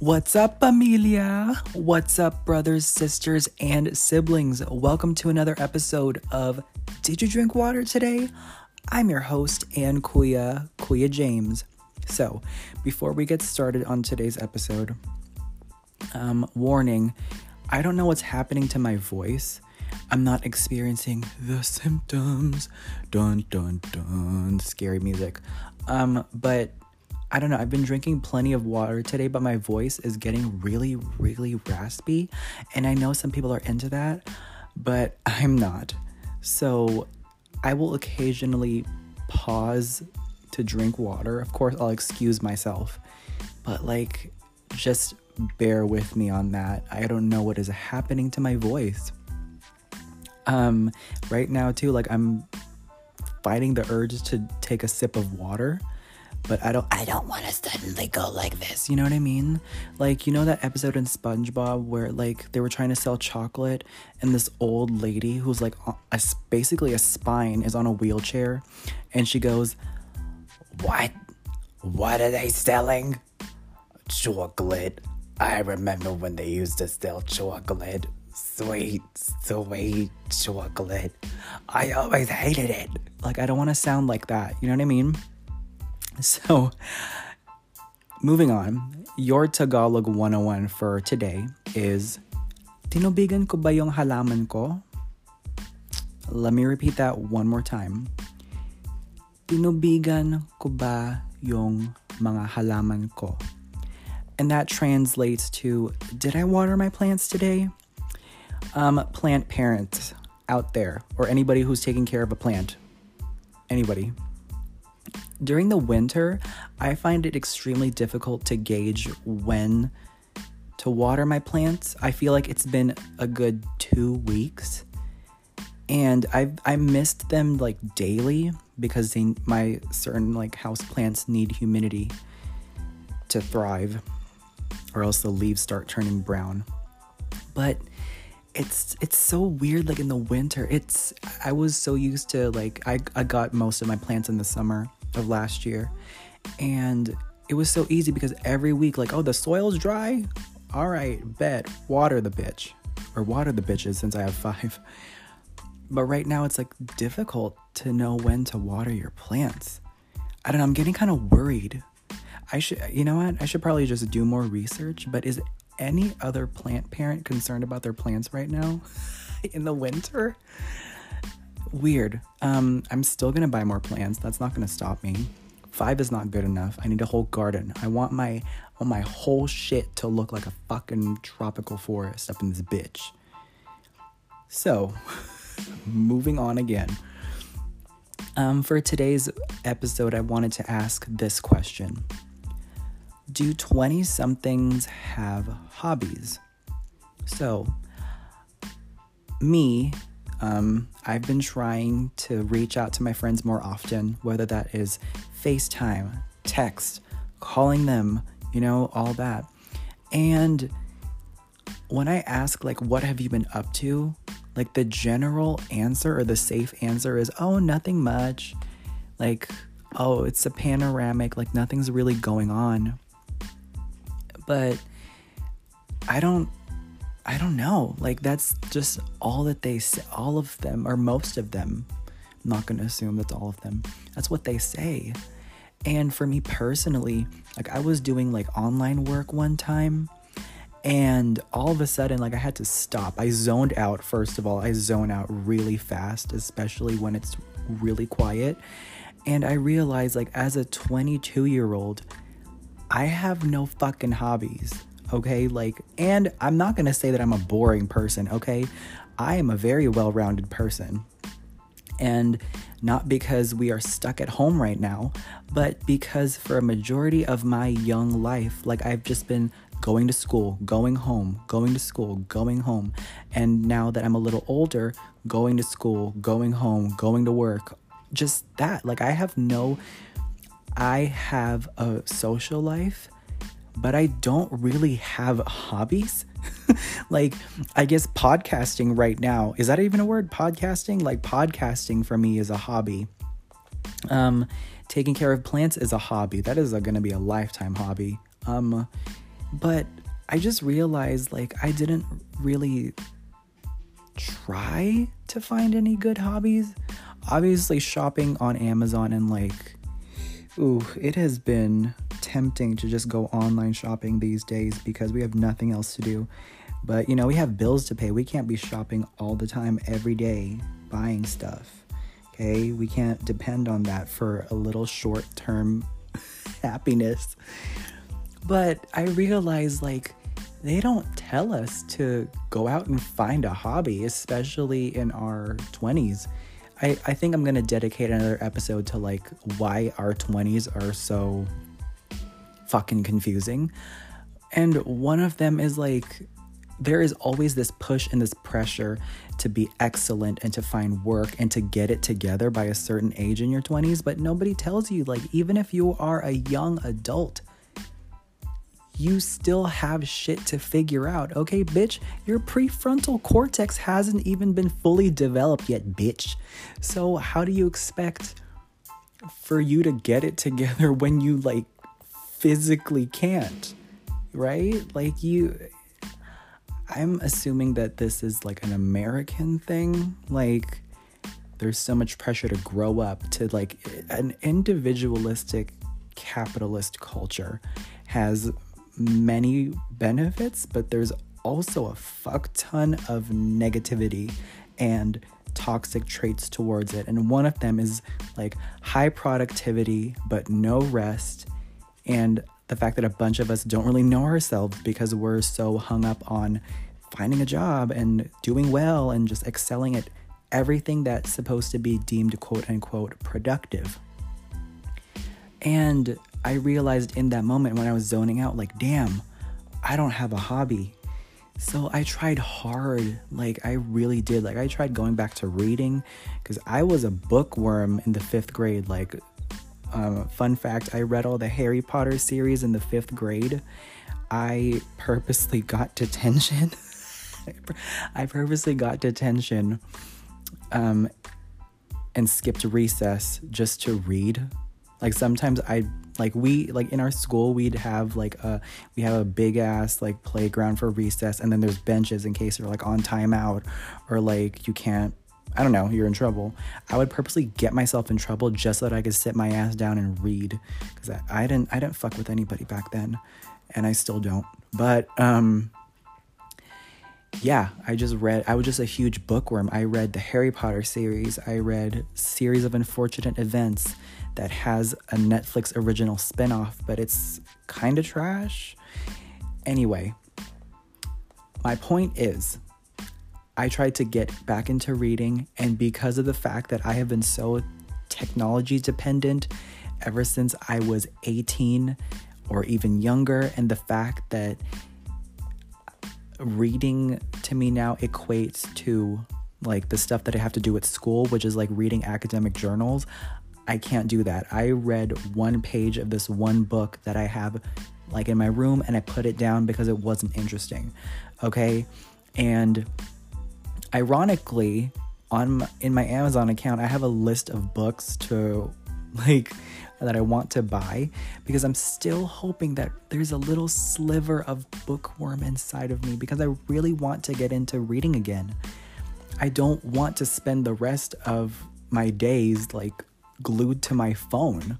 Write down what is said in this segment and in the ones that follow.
What's up, familia? What's up, brothers, sisters, and siblings? Welcome to another episode of Did You Drink Water Today? I'm your host and Kuya, Kuya James. So, before we get started on today's episode, um, warning I don't know what's happening to my voice. I'm not experiencing the symptoms. Dun dun dun. Scary music. Um, but I don't know. I've been drinking plenty of water today, but my voice is getting really, really raspy. And I know some people are into that, but I'm not. So I will occasionally pause to drink water. Of course, I'll excuse myself, but like, just bear with me on that. I don't know what is happening to my voice. Um, right now, too, like, I'm fighting the urge to take a sip of water but I don't I don't want to suddenly go like this. You know what I mean? Like you know that episode in SpongeBob where like they were trying to sell chocolate and this old lady who's like a, basically a spine is on a wheelchair and she goes, "What? What are they selling? Chocolate. I remember when they used to sell chocolate." Sweet, sweet chocolate. I always hated it. Like, I don't want to sound like that. You know what I mean? So, moving on, your Tagalog 101 for today is Tinubigan ko ba yung halaman ko? Let me repeat that one more time. Tinubigan ko ba yung mga halaman ko? And that translates to Did I water my plants today? Um, plant parents out there, or anybody who's taking care of a plant. Anybody during the winter, I find it extremely difficult to gauge when to water my plants. I feel like it's been a good two weeks. And I I missed them like daily because they, my certain like house plants need humidity to thrive, or else the leaves start turning brown. But it's it's so weird like in the winter it's i was so used to like i, I got most of my plants in the summer of last year. And it was so easy because every week, like, oh, the soil's dry. All right, bet, water the bitch. Or water the bitches since I have five. But right now, it's like difficult to know when to water your plants. I don't know, I'm getting kind of worried. I should, you know what? I should probably just do more research. But is any other plant parent concerned about their plants right now in the winter? Weird. Um, I'm still gonna buy more plants. That's not gonna stop me. Five is not good enough. I need a whole garden. I want my want my whole shit to look like a fucking tropical forest up in this bitch. So, moving on again. Um, for today's episode, I wanted to ask this question Do 20 somethings have hobbies? So, me, um, I've been trying to reach out to my friends more often, whether that is FaceTime, text, calling them, you know, all that. And when I ask, like, what have you been up to? Like, the general answer or the safe answer is, oh, nothing much. Like, oh, it's a panoramic, like, nothing's really going on. But I don't I don't know. Like that's just all that they say. All of them, or most of them. I'm not gonna assume that's all of them. That's what they say. And for me personally, like I was doing like online work one time, and all of a sudden, like I had to stop. I zoned out. First of all, I zone out really fast, especially when it's really quiet. And I realized, like, as a 22 year old, I have no fucking hobbies okay? Like, and I'm not gonna say that I'm a boring person, okay? I am a very well rounded person. And not because we are stuck at home right now, but because for a majority of my young life, like I've just been going to school, going home, going to school, going home. And now that I'm a little older, going to school, going home, going to work, just that. Like I have no, I have a social life but I don't really have hobbies. like, I guess podcasting right now, is that even a word? Podcasting? Like, podcasting for me is a hobby. Um, taking care of plants is a hobby. That is going to be a lifetime hobby. Um, But I just realized like I didn't really try to find any good hobbies. Obviously, shopping on Amazon and like, ooh, it has been tempting to just go online shopping these days because we have nothing else to do. But you know, we have bills to pay. We can't be shopping all the time, every day, buying stuff. Okay, we can't depend on that for a little short term happiness. But I realize like they don't tell us to go out and find a hobby, especially in our 20s. I, I think I'm gonna dedicate another episode to like why our 20s are so fucking confusing. And one of them is like there is always this push and this pressure to be excellent and to find work and to get it together by a certain age in your 20s, but nobody tells you, like, even if you are a young adult, you still have shit to figure out. Okay, bitch, your prefrontal cortex hasn't even been fully developed yet, bitch. So, how do you expect for you to get it together when you like physically can't? Right? Like, you. I'm assuming that this is like an American thing. Like, there's so much pressure to grow up to like an individualistic capitalist culture has many benefits, but there's also a fuck ton of negativity and toxic traits towards it. And one of them is like high productivity, but no rest. And the fact that a bunch of us don't really know ourselves because we're so hung up on finding a job and doing well and just excelling at everything that's supposed to be deemed quote unquote productive. And I realized in that moment when I was zoning out, like, damn, I don't have a hobby. So I tried hard. Like, I really did. Like, I tried going back to reading because I was a bookworm in the fifth grade. Like, um, fun fact I read all the Harry Potter series in the fifth grade. I purposely got detention. I purposely got detention um, and skipped recess just to read. Like, sometimes I like we like in our school we'd have like a we have a big ass like playground for recess and then there's benches in case you're like on timeout or like you can't I don't know, you're in trouble. I would purposely get myself in trouble just so that I could sit my ass down and read because I, I didn't I didn't fuck with anybody back then, and I still don't. But um, yeah, I just read. I was just a huge bookworm. I read the Harry Potter series. I read series of unfortunate events that has a Netflix original spinoff, but it's kind of trash. Anyway, my point is, I tried to get back into reading, and because of the fact that I have been so technology dependent ever since I was 18 or even younger, and the fact that reading to me now equates to like the stuff that I have to do at school, which is like reading academic journals. I can't do that. I read one page of this one book that I have like in my room and I put it down because it wasn't interesting. Okay? And ironically, on in my Amazon account, I have a list of books to like that I want to buy because I'm still hoping that there's a little sliver of bookworm inside of me because I really want to get into reading again. I don't want to spend the rest of my days like glued to my phone.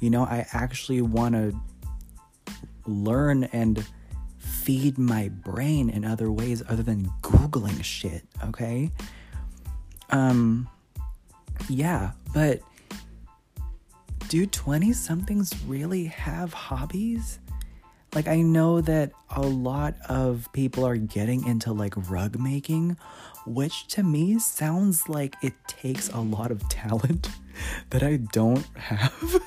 You know, I actually want to learn and feed my brain in other ways other than googling shit, okay? Um yeah, but do 20 somethings really have hobbies? Like, I know that a lot of people are getting into like rug making, which to me sounds like it takes a lot of talent that I don't have.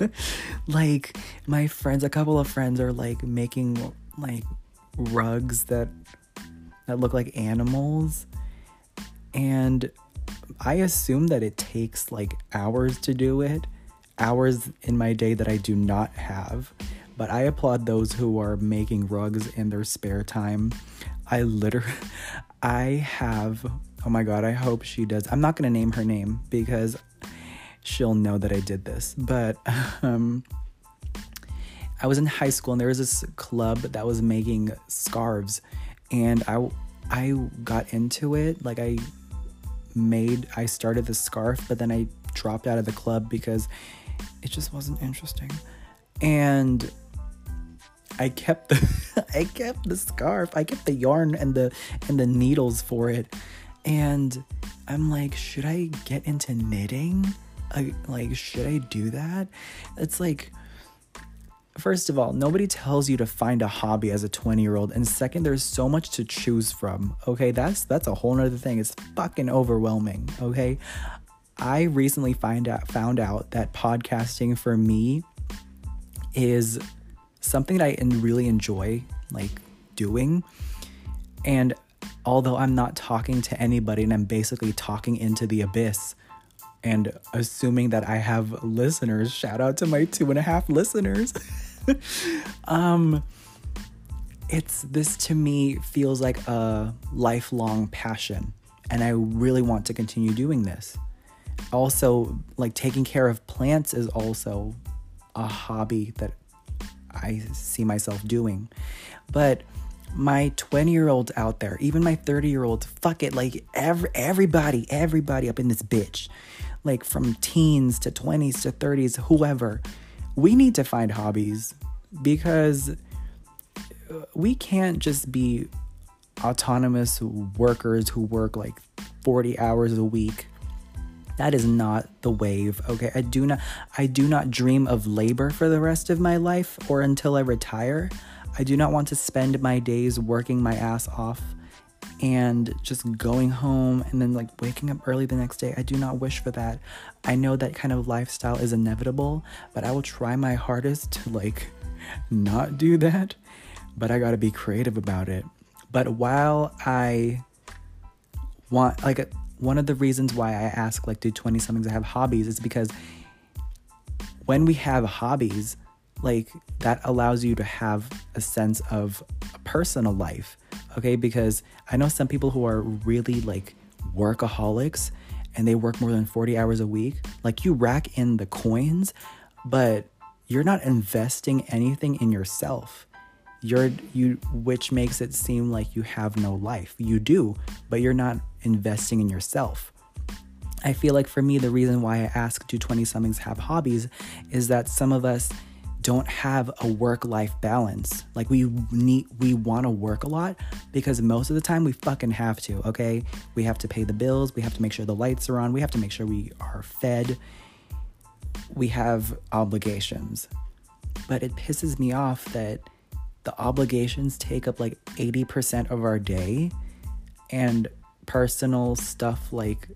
like, my friends, a couple of friends are like making like rugs that that look like animals and I assume that it takes like hours to do it, hours in my day that I do not have. But I applaud those who are making rugs in their spare time. I literally, I have, oh my god, I hope she does. I'm not gonna name her name because she'll know that I did this. But um, I was in high school and there was this club that was making scarves and I I got into it like I made I started the scarf but then I dropped out of the club because it just wasn't interesting. And I kept the I kept the scarf. I kept the yarn and the and the needles for it. And I'm like, should I get into knitting? I, like, should I do that? It's like First of all, nobody tells you to find a hobby as a 20 year old. And second, there's so much to choose from. Okay, that's that's a whole nother thing. It's fucking overwhelming. Okay. I recently find out found out that podcasting for me is something that I really enjoy like doing. And although I'm not talking to anybody and I'm basically talking into the abyss and assuming that I have listeners, shout out to my two and a half listeners. um, it's this to me feels like a lifelong passion, and I really want to continue doing this. Also, like taking care of plants is also a hobby that I see myself doing. But my 20 year olds out there, even my 30 year olds, fuck it, like every, everybody, everybody up in this bitch, like from teens to 20s to 30s, whoever, we need to find hobbies because we can't just be autonomous workers who work like 40 hours a week. That is not the wave okay? I do not i do not dream of labor for the rest of my life or until i retire. I do not want to spend my days working my ass off and just going home and then like waking up early the next day. I do not wish for that. I know that kind of lifestyle is inevitable, but I will try my hardest to like not do that. But I got to be creative about it. But while I want like one of the reasons why I ask like do 20 somethings have hobbies is because when we have hobbies, like that allows you to have a sense of a personal life okay? Because I know some people who are really like workaholics and they work more than 40 hours a week. Like you rack in the coins, but you're not investing anything in yourself. You're you which makes it seem like you have no life. You do, but you're not investing in yourself. I feel like for me, the reason why I ask do 20 somethings have hobbies is that some of us don't have a work life balance. Like we need we want to work a lot because most of the time we fucking have to, okay? We have to pay the bills, we have to make sure the lights are on, we have to make sure we are fed. We have obligations. But it pisses me off that the obligations take up like 80% of our day and personal stuff like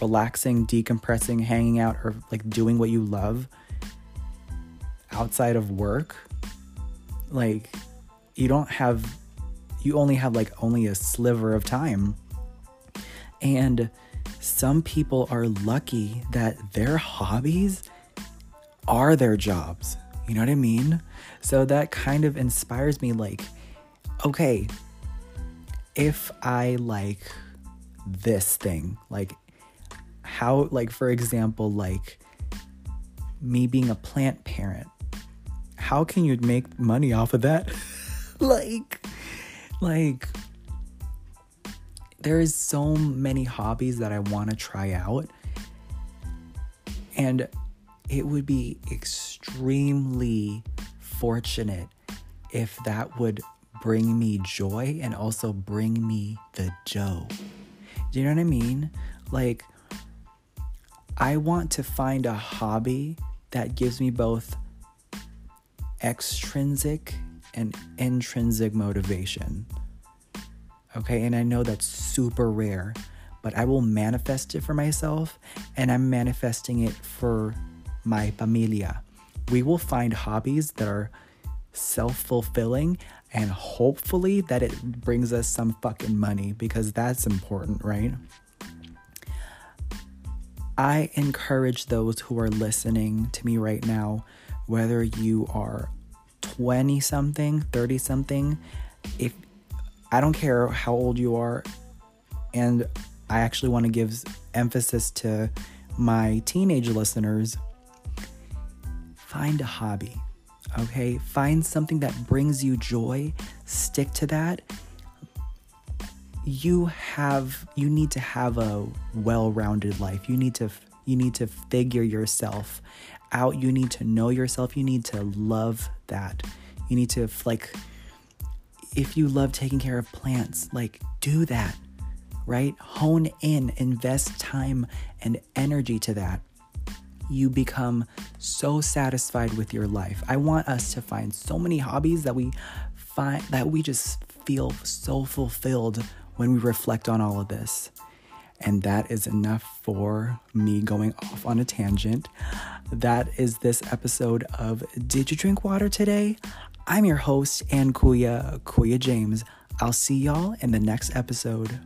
relaxing, decompressing, hanging out or like doing what you love outside of work, like you don't have, you only have like only a sliver of time. And some people are lucky that their hobbies are their jobs. You know what I mean? So that kind of inspires me like, okay, if I like this thing, like how, like, for example, like me being a plant parent, how can you make money off of that? like, like, there is so many hobbies that I want to try out. And it would be extremely fortunate if that would bring me joy and also bring me the Joe. Do you know what I mean? Like, I want to find a hobby that gives me both extrinsic and intrinsic motivation. Okay, and I know that's super rare, but I will manifest it for myself and I'm manifesting it for my familia. We will find hobbies that are self fulfilling and hopefully that it brings us some fucking money because that's important, right? I encourage those who are listening to me right now whether you are 20 something, 30 something, if I don't care how old you are, and I actually want to give emphasis to my teenage listeners, find a hobby. Okay, find something that brings you joy, stick to that. You have you need to have a well-rounded life. You need to you need to figure yourself out. You need to know yourself. You need to love that. You need to like if you love taking care of plants, like do that. Right? Hone in, invest time and energy to that you become so satisfied with your life. I want us to find so many hobbies that we find that we just feel so fulfilled when we reflect on all of this. And that is enough for me going off on a tangent. That is this episode of Did You Drink Water Today? I'm your host, and Kuya, Kuya James. I'll see y'all in the next episode.